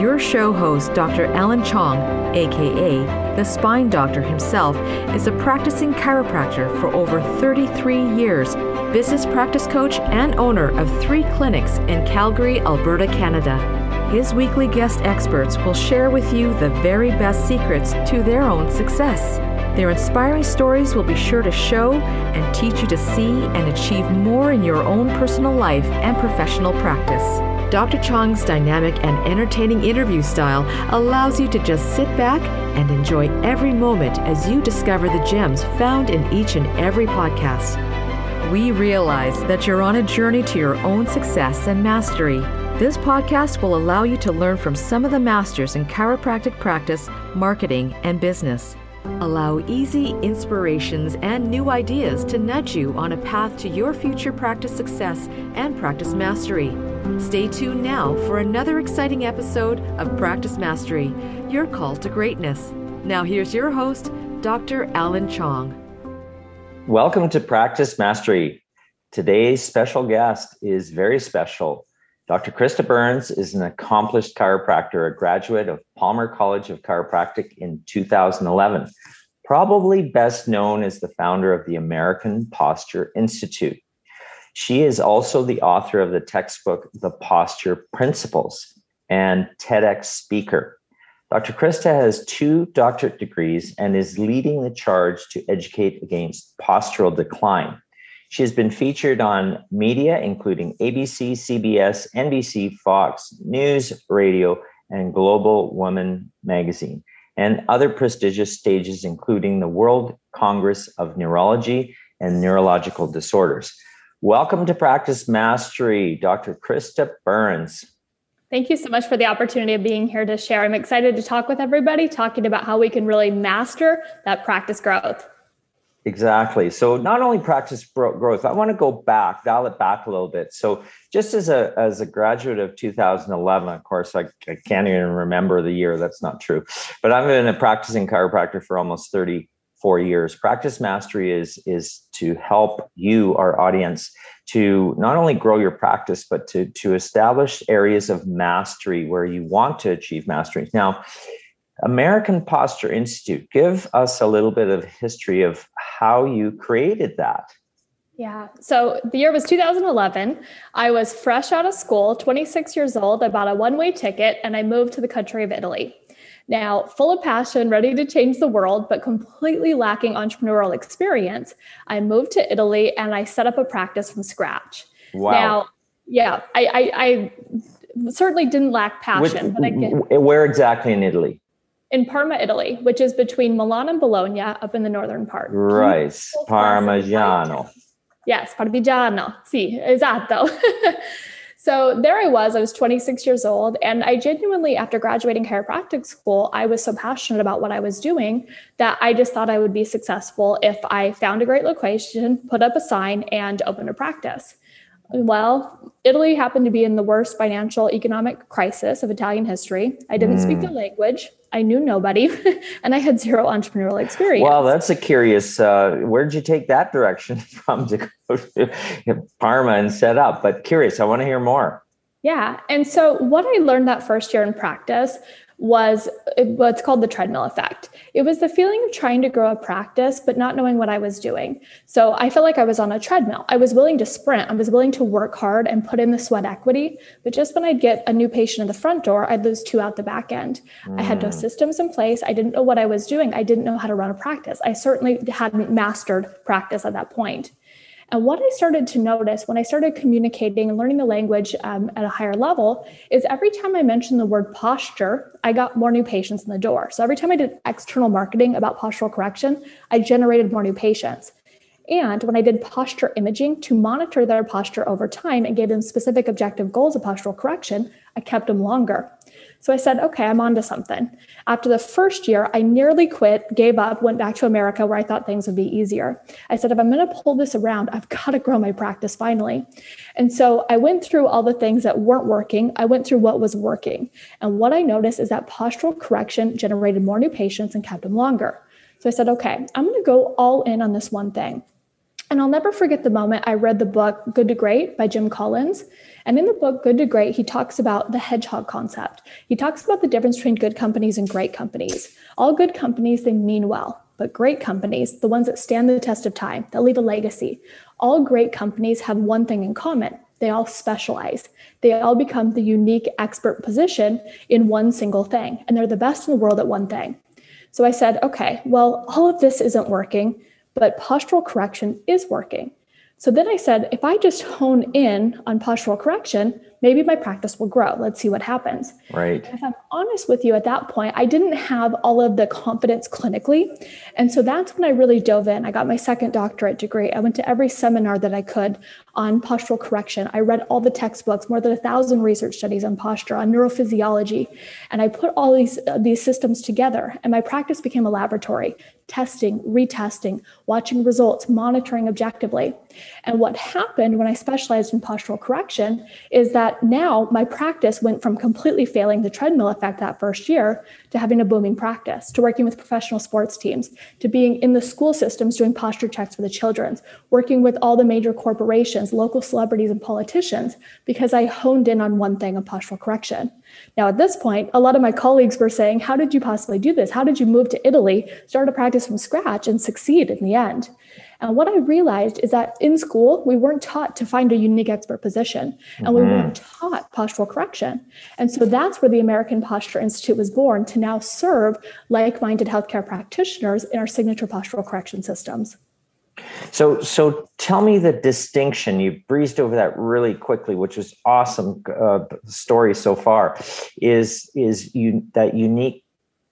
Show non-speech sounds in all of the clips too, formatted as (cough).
Your show host, Dr. Alan Chong, aka the Spine Doctor himself, is a practicing chiropractor for over 33 years, business practice coach, and owner of three clinics in Calgary, Alberta, Canada. His weekly guest experts will share with you the very best secrets to their own success. Their inspiring stories will be sure to show and teach you to see and achieve more in your own personal life and professional practice. Dr. Chong's dynamic and entertaining interview style allows you to just sit back and enjoy every moment as you discover the gems found in each and every podcast. We realize that you're on a journey to your own success and mastery. This podcast will allow you to learn from some of the masters in chiropractic practice, marketing, and business. Allow easy inspirations and new ideas to nudge you on a path to your future practice success and practice mastery. Stay tuned now for another exciting episode of Practice Mastery, your call to greatness. Now, here's your host, Dr. Alan Chong. Welcome to Practice Mastery. Today's special guest is very special. Dr. Krista Burns is an accomplished chiropractor, a graduate of Palmer College of Chiropractic in 2011, probably best known as the founder of the American Posture Institute. She is also the author of the textbook, The Posture Principles, and TEDx speaker. Dr. Krista has two doctorate degrees and is leading the charge to educate against postural decline. She has been featured on media, including ABC, CBS, NBC, Fox, News, Radio, and Global Woman magazine, and other prestigious stages, including the World Congress of Neurology and Neurological Disorders. Welcome to Practice Mastery, Dr. Krista Burns. Thank you so much for the opportunity of being here to share. I'm excited to talk with everybody, talking about how we can really master that practice growth. Exactly. So not only practice growth, I want to go back, dial it back a little bit. So just as a as a graduate of 2011, of course, I, I can't even remember the year. That's not true. But I've been a practicing chiropractor for almost 30 four years. Practice mastery is is to help you, our audience, to not only grow your practice, but to to establish areas of mastery where you want to achieve mastery. Now, American Posture Institute, give us a little bit of history of how you created that. Yeah. So the year was 2011. I was fresh out of school, 26 years old. I bought a one way ticket and I moved to the country of Italy. Now, full of passion, ready to change the world, but completely lacking entrepreneurial experience, I moved to Italy and I set up a practice from scratch. Wow. Now, yeah, I, I, I certainly didn't lack passion. Which, but where exactly in Italy? In Parma, Italy, which is between Milan and Bologna, up in the northern part. Right, Parmigiano. Yes, Parmigiano. Sì, esatto. (laughs) So there I was, I was 26 years old. And I genuinely, after graduating chiropractic school, I was so passionate about what I was doing that I just thought I would be successful if I found a great location, put up a sign, and opened a practice. Well, Italy happened to be in the worst financial economic crisis of Italian history. I didn't mm. speak the language. I knew nobody, (laughs) and I had zero entrepreneurial experience. Well, that's a curious. Uh, where did you take that direction (laughs) from to go (laughs) to Parma and set up? But curious, I want to hear more. Yeah, and so what I learned that first year in practice was what's called the treadmill effect. It was the feeling of trying to grow a practice, but not knowing what I was doing. So I felt like I was on a treadmill. I was willing to sprint, I was willing to work hard and put in the sweat equity. But just when I'd get a new patient at the front door, I'd lose two out the back end. Mm. I had no mm. systems in place. I didn't know what I was doing. I didn't know how to run a practice. I certainly hadn't mastered practice at that point. And what I started to notice when I started communicating and learning the language um, at a higher level is every time I mentioned the word posture, I got more new patients in the door. So every time I did external marketing about postural correction, I generated more new patients. And when I did posture imaging to monitor their posture over time and gave them specific objective goals of postural correction, I kept them longer. So I said, okay, I'm onto something. After the first year, I nearly quit, gave up, went back to America where I thought things would be easier. I said, if I'm going to pull this around, I've (laughs) got to grow my practice finally. And so I went through all the things that weren't working. I went through what was working. And what I noticed is that postural correction generated more new patients and kept them longer. So I said, okay, I'm going to go all in on this one thing. And I'll never forget the moment I read the book Good to Great by Jim Collins. And in the book Good to Great, he talks about the hedgehog concept. He talks about the difference between good companies and great companies. All good companies, they mean well, but great companies, the ones that stand the test of time, that leave a legacy, all great companies have one thing in common. They all specialize. They all become the unique expert position in one single thing, and they're the best in the world at one thing. So I said, okay, well, all of this isn't working, but postural correction is working. So then I said, if I just hone in on postural correction, maybe my practice will grow. Let's see what happens. Right. If I'm honest with you, at that point, I didn't have all of the confidence clinically. And so that's when I really dove in. I got my second doctorate degree. I went to every seminar that I could on postural correction. I read all the textbooks, more than a thousand research studies on posture, on neurophysiology. And I put all these, uh, these systems together. And my practice became a laboratory testing, retesting, watching results, monitoring objectively. And what happened when I specialized in postural correction is that now my practice went from completely failing the treadmill effect that first year to having a booming practice, to working with professional sports teams, to being in the school systems doing posture checks for the children, working with all the major corporations, local celebrities, and politicians, because I honed in on one thing of postural correction. Now, at this point, a lot of my colleagues were saying, How did you possibly do this? How did you move to Italy, start a practice from scratch, and succeed in the end? And what I realized is that in school, we weren't taught to find a unique expert position, and mm-hmm. we weren't taught postural correction. And so that's where the American Posture Institute was born to now serve like minded healthcare practitioners in our signature postural correction systems. So, so tell me the distinction. You breezed over that really quickly, which was awesome uh, story so far. Is is you that unique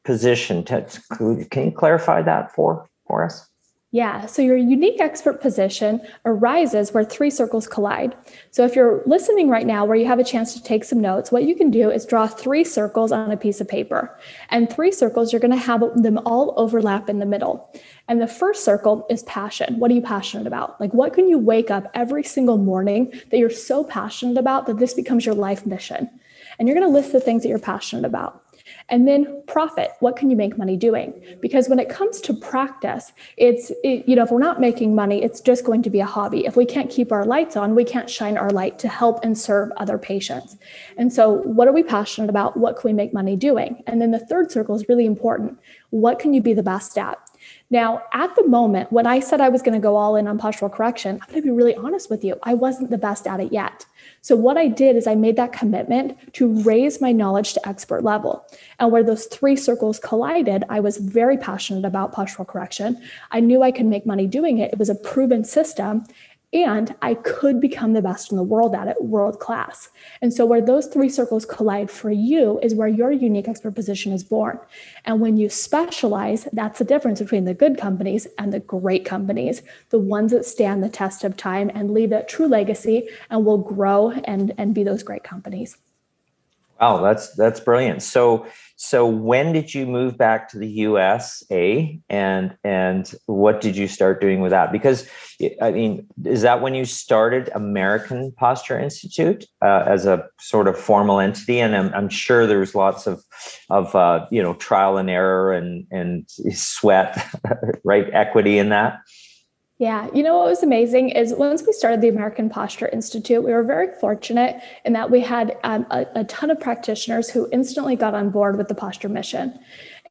position? Can you clarify that for for us? Yeah, so your unique expert position arises where three circles collide. So if you're listening right now where you have a chance to take some notes, what you can do is draw three circles on a piece of paper. And three circles, you're going to have them all overlap in the middle. And the first circle is passion. What are you passionate about? Like, what can you wake up every single morning that you're so passionate about that this becomes your life mission? And you're going to list the things that you're passionate about. And then profit. What can you make money doing? Because when it comes to practice, it's, it, you know, if we're not making money, it's just going to be a hobby. If we can't keep our lights on, we can't shine our light to help and serve other patients. And so, what are we passionate about? What can we make money doing? And then the third circle is really important. What can you be the best at? Now, at the moment, when I said I was going to go all in on postural correction, I'm going to be really honest with you. I wasn't the best at it yet. So, what I did is I made that commitment to raise my knowledge to expert level. And where those three circles collided, I was very passionate about postural correction. I knew I could make money doing it. It was a proven system and I could become the best in the world at it, world class. And so, where those three circles collide for you is where your unique expert position is born. And when you specialize, that's the difference between the good companies and the great companies, the ones that stand the test of time and leave that true legacy and will grow and, and be those great companies. Wow, that's that's brilliant. So so when did you move back to the USA and and what did you start doing with that? Because I mean, is that when you started American Posture Institute uh, as a sort of formal entity? And I'm, I'm sure there's lots of of uh, you know trial and error and and sweat, (laughs) right? Equity in that. Yeah, you know what was amazing is once we started the American Posture Institute, we were very fortunate in that we had um, a, a, ton of practitioners who instantly got on board with the posture mission.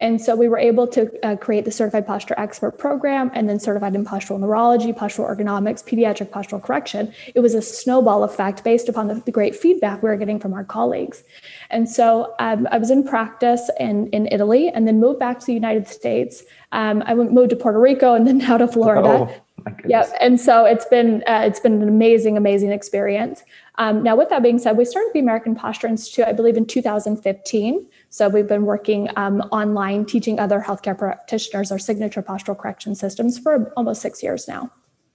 And so we were able to uh, create the Certified Posture Expert program and then certified in postural neurology, postural ergonomics, pediatric postural correction. It was a snowball effect based upon the, the great feedback we were getting from our colleagues. And so um, I was in practice in, in Italy and then moved back to the United States. Um, I moved to Puerto Rico and then (laughs) now to Florida. Oh yeah, and so it's been uh, it's been an amazing, amazing experience. Um, now, with that being said, we started the American Posture Institute, I believe, in 2015. So we've been working um, online, teaching other healthcare practitioners our signature postural correction systems for almost six years now.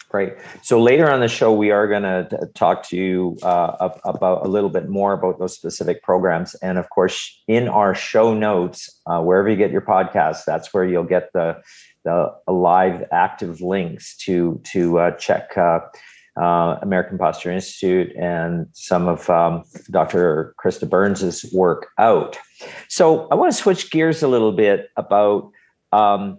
Great. So later on the show, we are going to talk to you uh, about a little bit more about those specific programs, and of course, in our show notes, uh, wherever you get your podcast, that's where you'll get the the live active links to to uh, check uh, uh, American Posture Institute and some of um, Dr. Krista Burns's work out. So I want to switch gears a little bit about um,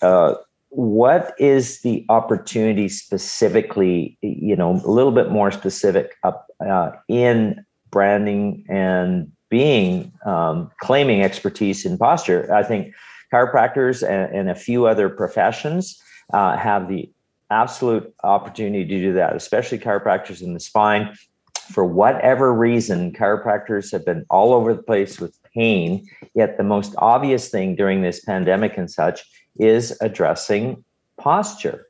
uh, what is the opportunity specifically, you know, a little bit more specific up uh, in branding and being um, claiming expertise in posture? I think chiropractors and, and a few other professions uh, have the absolute opportunity to do that, especially chiropractors in the spine. For whatever reason, chiropractors have been all over the place with pain. Yet the most obvious thing during this pandemic and such is addressing posture.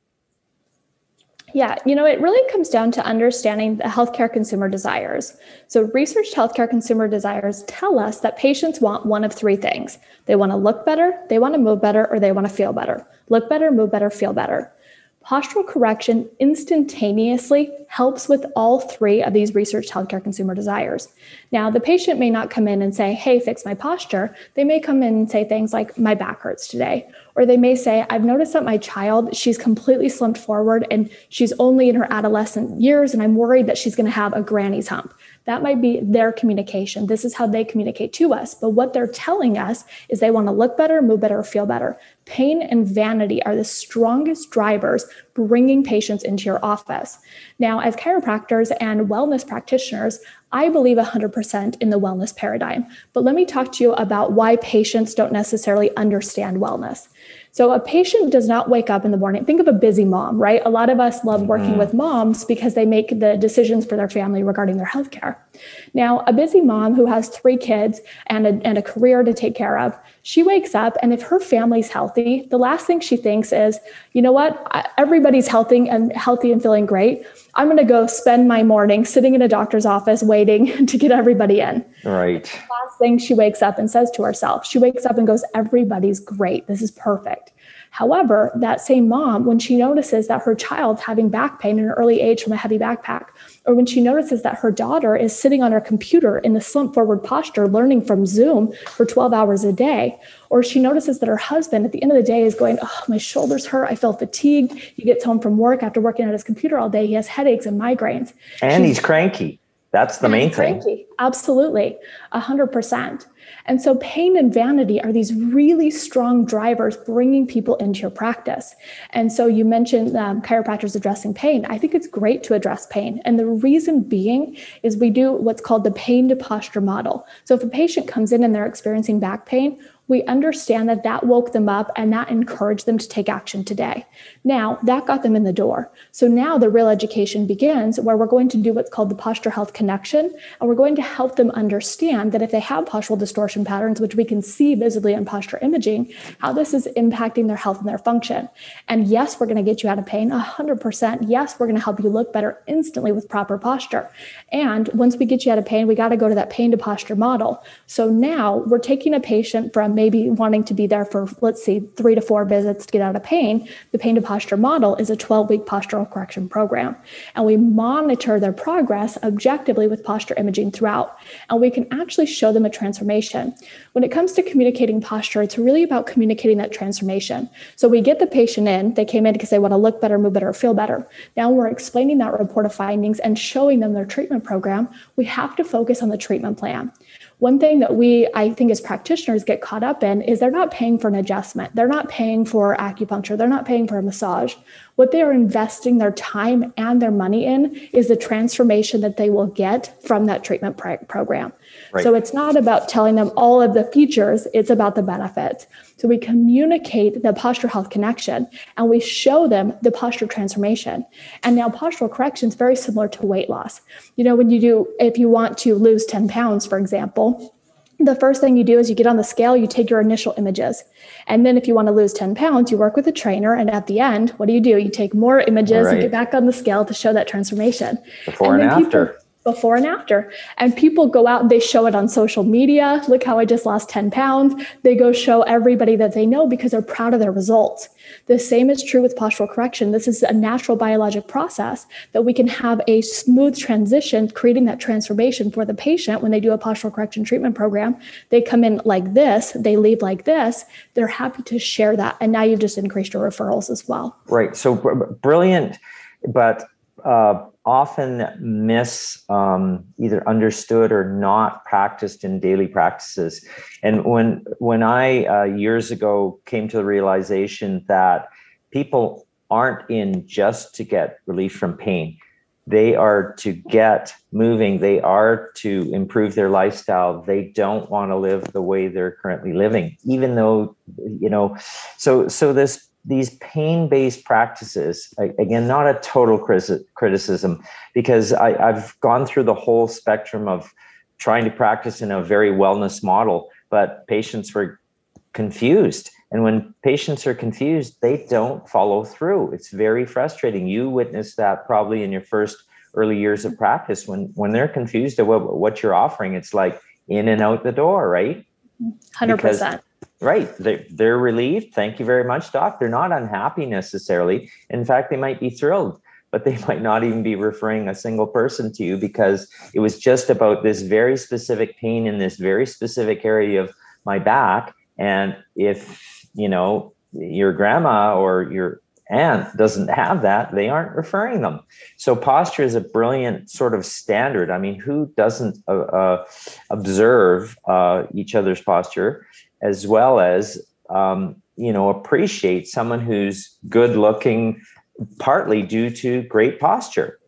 Yeah, you know, it really comes down to understanding the healthcare consumer desires. So, researched healthcare consumer desires tell us that patients want one of three things they want to look better, they want to move better, or they want to feel better. Look better, move better, feel better. Postural correction instantaneously helps with all three of these research healthcare consumer desires. Now, the patient may not come in and say, Hey, fix my posture. They may come in and say things like, My back hurts today. Or they may say, I've noticed that my child, she's completely slumped forward and she's only in her adolescent years, and I'm worried that she's going to have a granny's hump. That might be their communication. This is how they communicate to us. But what they're telling us is they want to look better, move better, feel better. Pain and vanity are the strongest drivers bringing patients into your office. Now, as chiropractors and wellness practitioners, I believe 100% in the wellness paradigm. But let me talk to you about why patients don't necessarily understand wellness. So a patient does not wake up in the morning. Think of a busy mom, right? A lot of us love working mm-hmm. with moms because they make the decisions for their family regarding their healthcare. Now, a busy mom who has three kids and a, and a career to take care of, she wakes up and if her family's healthy, the last thing she thinks is, you know what? Everybody's healthy and healthy and feeling great. I'm going to go spend my morning sitting in a doctor's office waiting (laughs) to get everybody in. Right. Last thing she wakes up and says to herself, she wakes up and goes, everybody's great. This is perfect. However, that same mom, when she notices that her child's having back pain in an early age from a heavy backpack, or when she notices that her daughter is sitting on her computer in the slump forward posture, learning from Zoom for 12 hours a day, or she notices that her husband at the end of the day is going, Oh, my shoulders hurt. I feel fatigued. He gets home from work after working at his computer all day. He has headaches and migraines. And She's, he's cranky. That's the main thing. Absolutely. A hundred percent. And so, pain and vanity are these really strong drivers bringing people into your practice. And so, you mentioned um, chiropractors addressing pain. I think it's great to address pain. And the reason being is we do what's called the pain to posture model. So, if a patient comes in and they're experiencing back pain, we understand that that woke them up and that encouraged them to take action today. Now, that got them in the door. So now the real education begins where we're going to do what's called the posture health connection. And we're going to help them understand that if they have postural distortion patterns, which we can see visibly in posture imaging, how this is impacting their health and their function. And yes, we're going to get you out of pain 100%. Yes, we're going to help you look better instantly with proper posture. And once we get you out of pain, we got to go to that pain to posture model. So now we're taking a patient from maybe wanting to be there for, let's see, three to four visits to get out of pain. The pain to posture model is a 12 week postural correction program. And we monitor their progress objectively with posture imaging throughout. And we can actually show them a transformation. When it comes to communicating posture, it's really about communicating that transformation. So we get the patient in, they came in because they want to look better, move better, feel better. Now we're explaining that report of findings and showing them their treatment program. We have to focus on the treatment plan. One thing that we, I think, as practitioners get caught up in is they're not paying for an adjustment. They're not paying for acupuncture. They're not paying for a massage. What they are investing their time and their money in is the transformation that they will get from that treatment program. Right. So it's not about telling them all of the features, it's about the benefits. So we communicate the posture health connection and we show them the posture transformation. And now postural correction is very similar to weight loss. You know, when you do, if you want to lose 10 pounds, for example, the first thing you do is you get on the scale, you take your initial images. And then if you want to lose 10 pounds, you work with a trainer. And at the end, what do you do? You take more images right. and get back on the scale to show that transformation. Before and, and after. People, before and after. And people go out and they show it on social media. Look how I just lost 10 pounds. They go show everybody that they know because they're proud of their results. The same is true with postural correction. This is a natural biologic process that we can have a smooth transition, creating that transformation for the patient when they do a postural correction treatment program. They come in like this, they leave like this. They're happy to share that. And now you've just increased your referrals as well. Right. So brilliant. But uh, often miss um, either understood or not practiced in daily practices. And when when I uh, years ago came to the realization that people aren't in just to get relief from pain. They are to get moving. They are to improve their lifestyle. They don't want to live the way they're currently living even though you know so so this these pain-based practices again not a total criticism because I, i've gone through the whole spectrum of trying to practice in a very wellness model but patients were confused and when patients are confused, they don't follow through. It's very frustrating. You witnessed that probably in your first early years of practice when when they're confused about what you're offering. It's like in and out the door, right? Hundred percent. Right. They, they're relieved. Thank you very much, doc. They're not unhappy necessarily. In fact, they might be thrilled, but they (laughs) might not even be referring a single person to you because it was just about this very specific pain in this very specific area of my back. And if you know your grandma or your aunt doesn't have that they aren't referring them so posture is a brilliant sort of standard i mean who doesn't uh, uh, observe uh, each other's posture as well as um, you know appreciate someone who's good looking partly due to great posture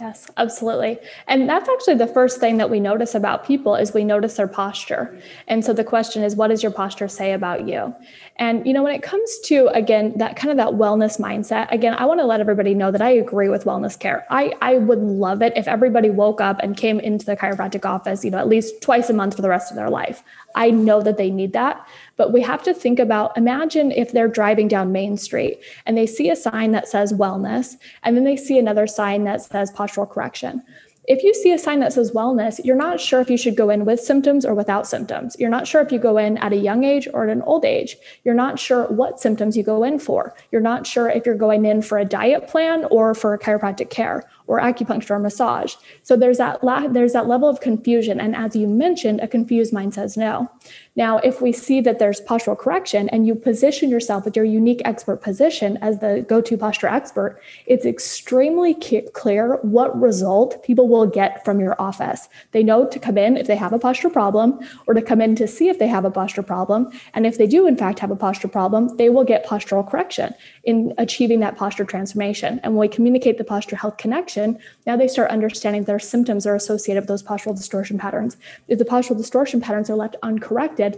Yes, absolutely. And that's actually the first thing that we notice about people is we notice their posture. And so the question is what does your posture say about you? And you know when it comes to again that kind of that wellness mindset, again I want to let everybody know that I agree with wellness care. I I would love it if everybody woke up and came into the chiropractic office, you know, at least twice a month for the rest of their life. I know that they need that. But we have to think about imagine if they're driving down Main Street and they see a sign that says wellness, and then they see another sign that says postural correction if you see a sign that says wellness, you're not sure if you should go in with symptoms or without symptoms. You're not sure if you go in at a young age or at an old age. You're not sure what symptoms you go in for. You're not sure if you're going in for a diet plan or for chiropractic care or acupuncture or massage. So there's that la- there's that level of confusion and as you mentioned, a confused mind says no. Now, if we see that there's postural correction and you position yourself with your unique expert position as the go-to posture expert, it's extremely clear what result people will get from your office. They know to come in if they have a posture problem or to come in to see if they have a posture problem. And if they do in fact have a posture problem, they will get postural correction in achieving that posture transformation. And when we communicate the posture health connection, now they start understanding their symptoms are associated with those postural distortion patterns. If the postural distortion patterns are left uncorrected,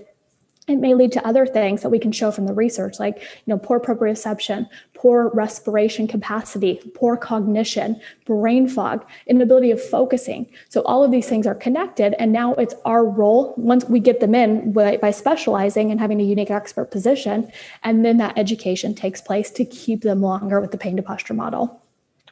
it may lead to other things that we can show from the research like you know poor proprioception poor respiration capacity poor cognition brain fog inability of focusing. So all of these things are connected and now it's our role once we get them in by, by specializing and having a unique expert position and then that education takes place to keep them longer with the pain to posture model.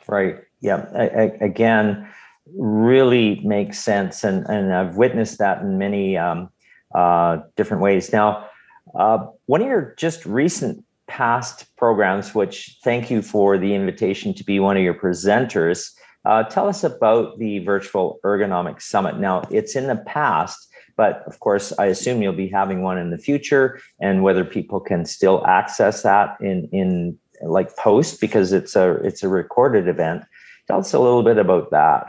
Right. Yeah. I, I, again really makes sense and and i've witnessed that in many um, uh, different ways. Now, uh, one of your just recent past programs, which thank you for the invitation to be one of your presenters. Uh, tell us about the virtual ergonomic summit. Now, it's in the past, but of course, I assume you'll be having one in the future, and whether people can still access that in in like post because it's a it's a recorded event. Tell us a little bit about that.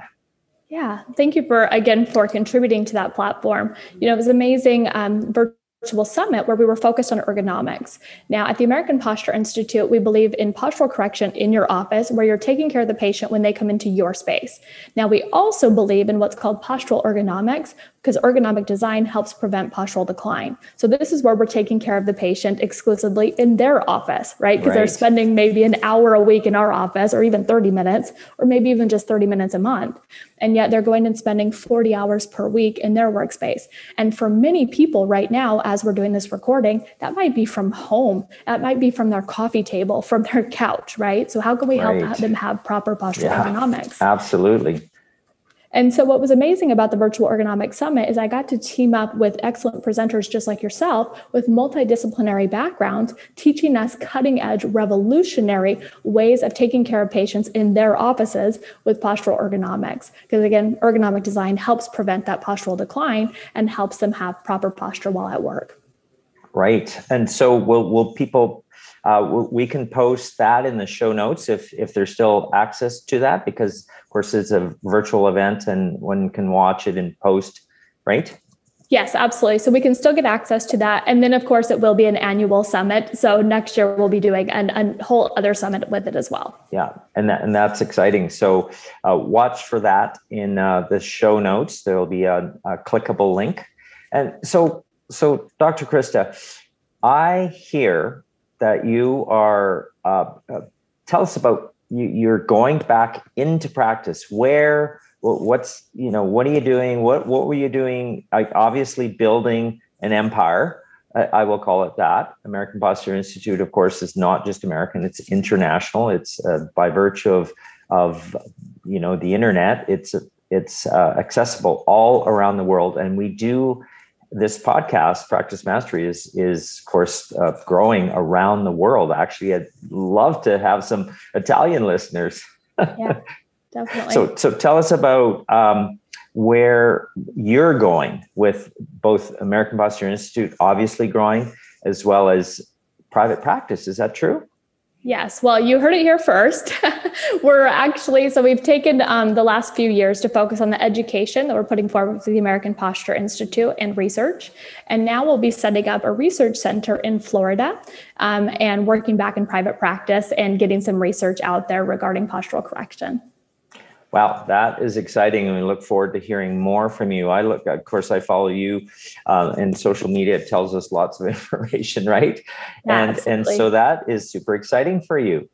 Yeah, thank you for again for contributing to that platform. You know, it was amazing. Um, virtual summit where we were focused on ergonomics. Now, at the American Posture Institute, we believe in postural correction in your office where you're taking care of the patient when they come into your space. Now, we also believe in what's called postural ergonomics, because ergonomic design helps prevent postural decline. So this is where we're taking care of the patient exclusively in their office, right? Because right. they're spending maybe an hour a week in our office or even 30 minutes or maybe even just 30 minutes a month. And yet they're going and spending 40 hours per week in their workspace. And for many people right now as we're doing this recording, that might be from home. That might be from their coffee table, from their couch, right? So how can we right. help them have proper postural yeah, ergonomics? Absolutely. And so, what was amazing about the Virtual Ergonomic Summit is I got to team up with excellent presenters just like yourself with multidisciplinary backgrounds, teaching us cutting edge, revolutionary ways of taking care of patients in their offices with postural ergonomics. Because again, ergonomic design helps prevent that postural decline and helps them have proper posture while at work. Right. And so, will, will people uh, we can post that in the show notes if if there's still access to that because of course it's a virtual event and one can watch it in post right Yes, absolutely. So we can still get access to that. And then, of course, it will be an annual summit. So next year we'll be doing an, a whole other summit with it as well. Yeah, and that, and that's exciting. So uh, watch for that in uh, the show notes. There will be a, a, clickable link. And so, so Dr. Krista, I hear that you are. Uh, uh tell us about you, you're going back into practice. Where? what's you know what are you doing what what were you doing like obviously building an empire I, will call it that american posture institute of course is not just american it's international it's uh, by virtue of of you know the internet it's it's uh, accessible all around the world and we do this podcast practice mastery is is of course uh, growing around the world actually i'd love to have some italian listeners yeah (laughs) definitely. So, so tell us about um, where you're going with both American Posture Institute, obviously growing, as well as private practice. Is that true? Yes. Well, you heard it here first. (laughs) we're actually, so we've taken um, the last few years to focus on the education that we're putting forward for the American Posture Institute and research. And now we'll be setting up a research center in Florida um, and working back in private practice and getting some research out there regarding postural correction. Wow, that is exciting, and we look forward to hearing more from you. I look, of course, I follow you uh, in social media. Tells us lots of (laughs) information, right? Yeah, and absolutely. and so that is super exciting for you.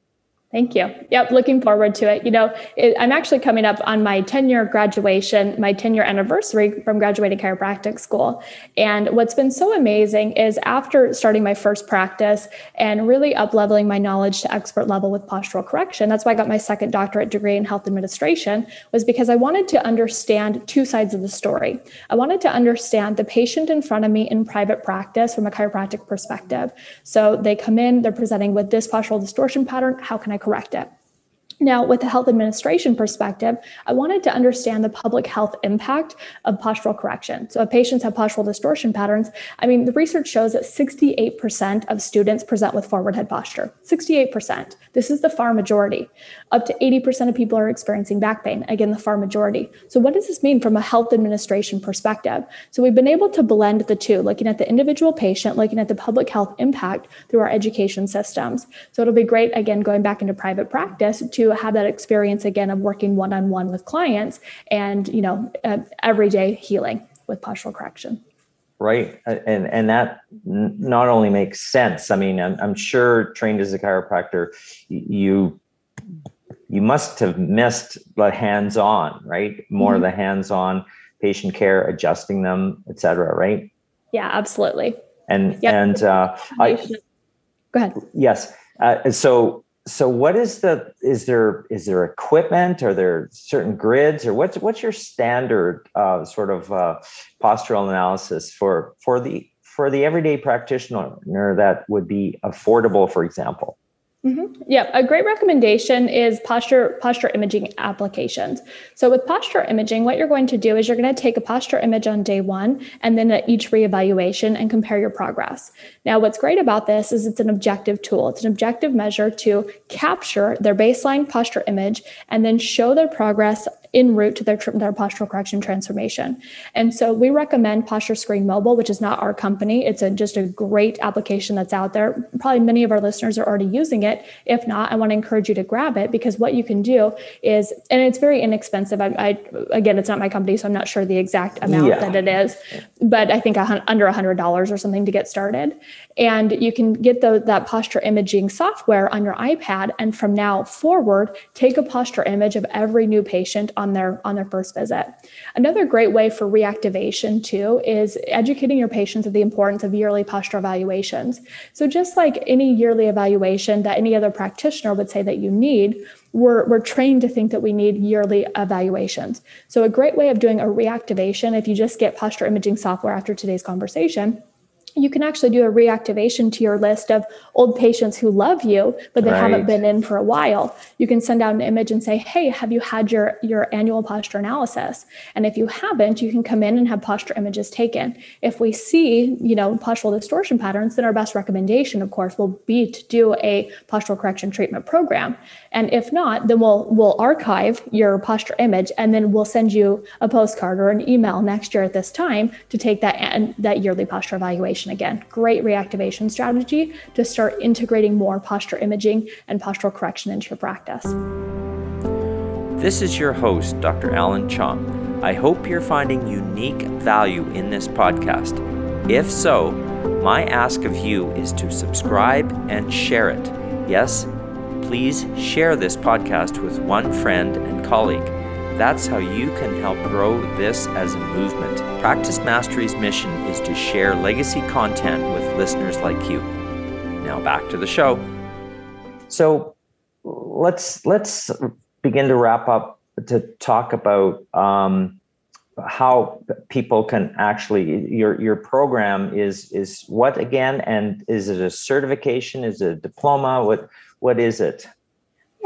Thank you. Yep, looking forward to it. You know, it, I'm actually coming up on my 10 year graduation, my 10 year anniversary from graduating chiropractic school. And what's been so amazing is after starting my first practice and really up leveling my knowledge to expert level with postural correction, that's why I got my second doctorate degree in health administration, was because I wanted to understand two sides of the story. I wanted to understand the patient in front of me in private practice from a chiropractic perspective. So they come in, they're presenting with this postural distortion pattern. How can I correct it. Now, with the health administration perspective, I wanted to understand the public health impact of postural correction. So, if patients have postural distortion patterns, I mean, the research shows that 68% of students present with forward head posture. 68%. This is the far majority. Up to 80% of people are experiencing back pain. Again, the far majority. So, what does this mean from a health administration perspective? So, we've been able to blend the two, looking at the individual patient, looking at the public health impact through our education systems. So, it'll be great, again, going back into private practice to have that experience again of working one-on-one with clients and you know uh, everyday healing with postural correction. Right. And and that not only makes sense i mean i'm, I'm sure trained as a chiropractor you you must have missed the hands-on right? More mm-hmm. of the hands-on patient care adjusting them etc right? Yeah absolutely. And yep. and uh, I, go ahead. Yes. Uh, so so what is the is there is there equipment? Are there certain grids or what's what's your standard uh, sort of uh, postural analysis for for the for the everyday practitioner that would be affordable for example Mm-hmm. Yeah, a great recommendation is posture posture imaging applications. So with posture imaging, what you're going to do is you're going to take a posture image on day one and then at each reevaluation and compare your progress. Now, what's great about this is it's an objective tool. It's an objective measure to capture their baseline posture image and then show their progress en route to their, their postural correction transformation. And so we recommend Posture Screen Mobile, which is not our company. It's a, just a great application that's out there. Probably many of our listeners are already using it. If not, I want to encourage you to grab it because what you can do is, and it's very inexpensive. I, I again, it's not my company, so I'm not sure the exact amount yeah. that it is, but I think a, under a hundred dollars or something to get started. And you can get the, that posture imaging software on your iPad. And from now forward, take a posture image of every new patient on their on their first visit. Another great way for reactivation too is educating your patients of the importance of yearly posture evaluations. So just like any yearly evaluation that any other practitioner would say that you need, we're, we're trained to think that we need yearly evaluations. So a great way of doing a reactivation, if you just get posture imaging software after today's conversation, you can actually do a reactivation to your list of old patients who love you but they right. haven't been in for a while. You can send out an image and say hey have you had your your annual posture analysis? And if you haven't you can come in and have posture images taken. If we see you know postural distortion patterns then our best recommendation of course will be to do a postural correction treatment program and if not then we'll we'll archive your posture image and then we'll send you a postcard or an email next year at this time to take that and that yearly posture evaluation again. Great reactivation strategy to start integrating more posture imaging and postural correction into your practice. This is your host, Dr. Alan Chong. I hope you're finding unique value in this podcast. If so, my ask of you is to subscribe and share it. Yes, please share this podcast with one friend and colleague. That's how you can help grow this as a movement. Practice Mastery's mission is to share legacy content with listeners like you. Now back to the show. So let's let's begin to wrap up to talk about um, how people can actually your your program is is what again and is it a certification is it a diploma what what is it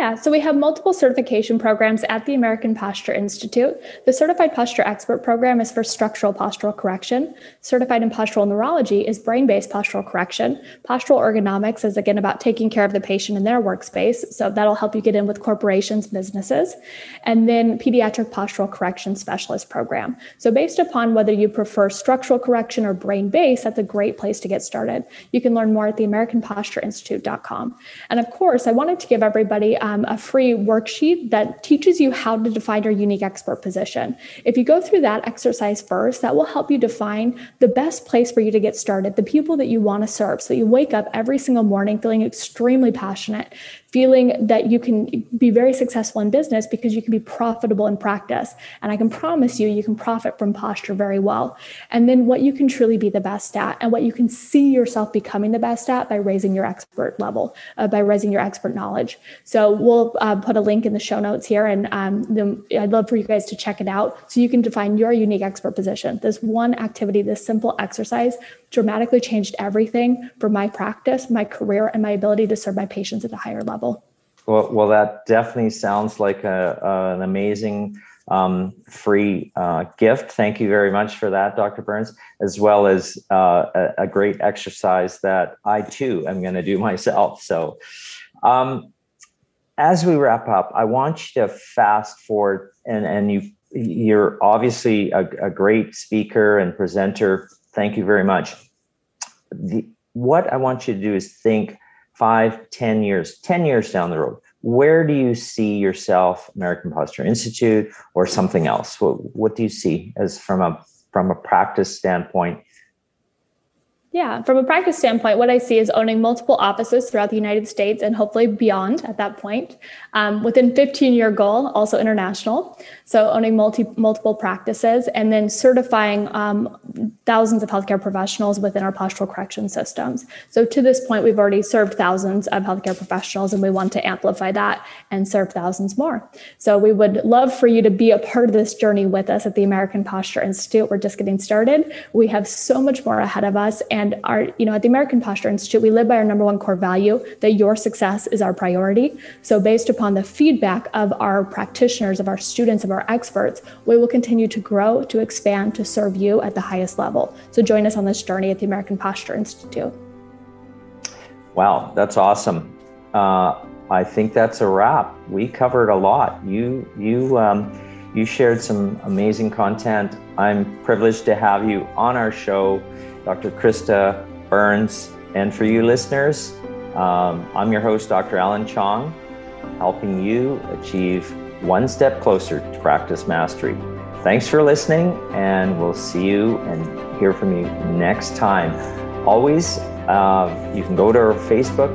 yeah, so we have multiple certification programs at the American Posture Institute. The Certified Posture Expert program is for structural postural correction. Certified in Postural Neurology is brain based postural correction. Postural ergonomics is again about taking care of the patient in their workspace. So that'll help you get in with corporations, businesses. And then Pediatric Postural Correction Specialist program. So, based upon whether you prefer structural correction or brain based, that's a great place to get started. You can learn more at the AmericanPostureInstitute.com. And of course, I wanted to give everybody um, um, a free worksheet that teaches you how to define your unique expert position. If you go through that exercise first, that will help you define the best place for you to get started, the people that you want to serve, so that you wake up every single morning feeling extremely passionate, feeling that you can be very successful in business because you can be profitable in practice. And I can promise you, you can profit from posture very well. And then what you can truly be the best at and what you can see yourself becoming the best at by raising your expert level, uh, by raising your expert knowledge. So we'll uh, put a link in the show notes here. And um, then I'd love for you guys to check it out so you can define your unique expert position. This one activity, this simple exercise dramatically changed everything for my practice, my career, and my ability to serve my patients at a higher level. Well, well that definitely sounds like a, an amazing um, free uh, gift. Thank you very much for that, Dr. Burns, as well as uh, a, a, great exercise that I too am going to do (laughs) myself. So, um, as we wrap up, I want you to fast forward, and and you you're obviously a, a great speaker and presenter Thank you very much. The, what I want you to do is think five, ten years, 10 years down the road. Where do you see yourself, American Posture Institute or something else? What, what do you see as from a from a practice standpoint yeah, from a practice standpoint, what I see is owning multiple offices throughout the United States and hopefully beyond at that point. Um, within 15 year goal, also international. So owning multi multiple practices and then certifying um, thousands of healthcare professionals within our postural correction systems. So to this point, we've already served thousands of healthcare professionals, and we want to amplify that and serve thousands more. So we would love for you to be a part of this journey with us at the American Posture Institute. We're just getting started. We have so much more ahead of us. And and our, you know, at the American Posture Institute, we live by our number one core value that your success is our priority. So, based upon the feedback of our practitioners, of our students, of our experts, we will continue to grow, to expand, to serve you at the highest level. So, join us on this journey at the American Posture Institute. Wow, that's awesome. Uh, I think that's a wrap. We covered a lot. You, you, um, you shared some amazing content. I'm privileged to have you on our show. Dr. Krista Burns. And for you listeners, um, I'm your host, Dr. Alan Chong, helping you achieve one step closer to practice mastery. Thanks for listening, and we'll see you and hear from you next time. Always, uh, you can go to our Facebook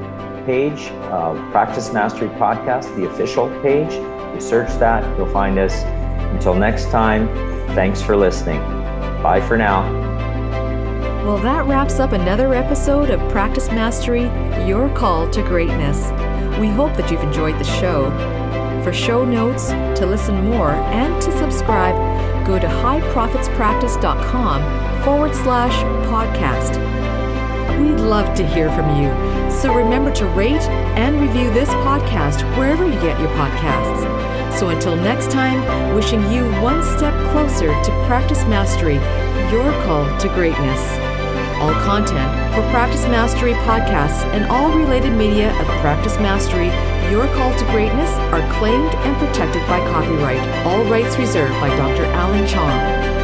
page, uh, Practice Mastery Podcast, the official page. You search that, you'll find us. Until next time, thanks for listening. Bye for now. Well, that wraps up another episode of Practice Mastery Your Call to Greatness. We hope that you've enjoyed the show. For show notes, to listen more, and to subscribe, go to highprofitspractice.com forward slash podcast. We'd love to hear from you. So remember to rate and review this podcast wherever you get your podcasts. So until next time, wishing you one step closer to practice mastery, your call to greatness. All content for Practice Mastery podcasts and all related media of Practice Mastery, Your Call to Greatness are claimed and protected by copyright. All rights reserved by Dr. Alan Chong.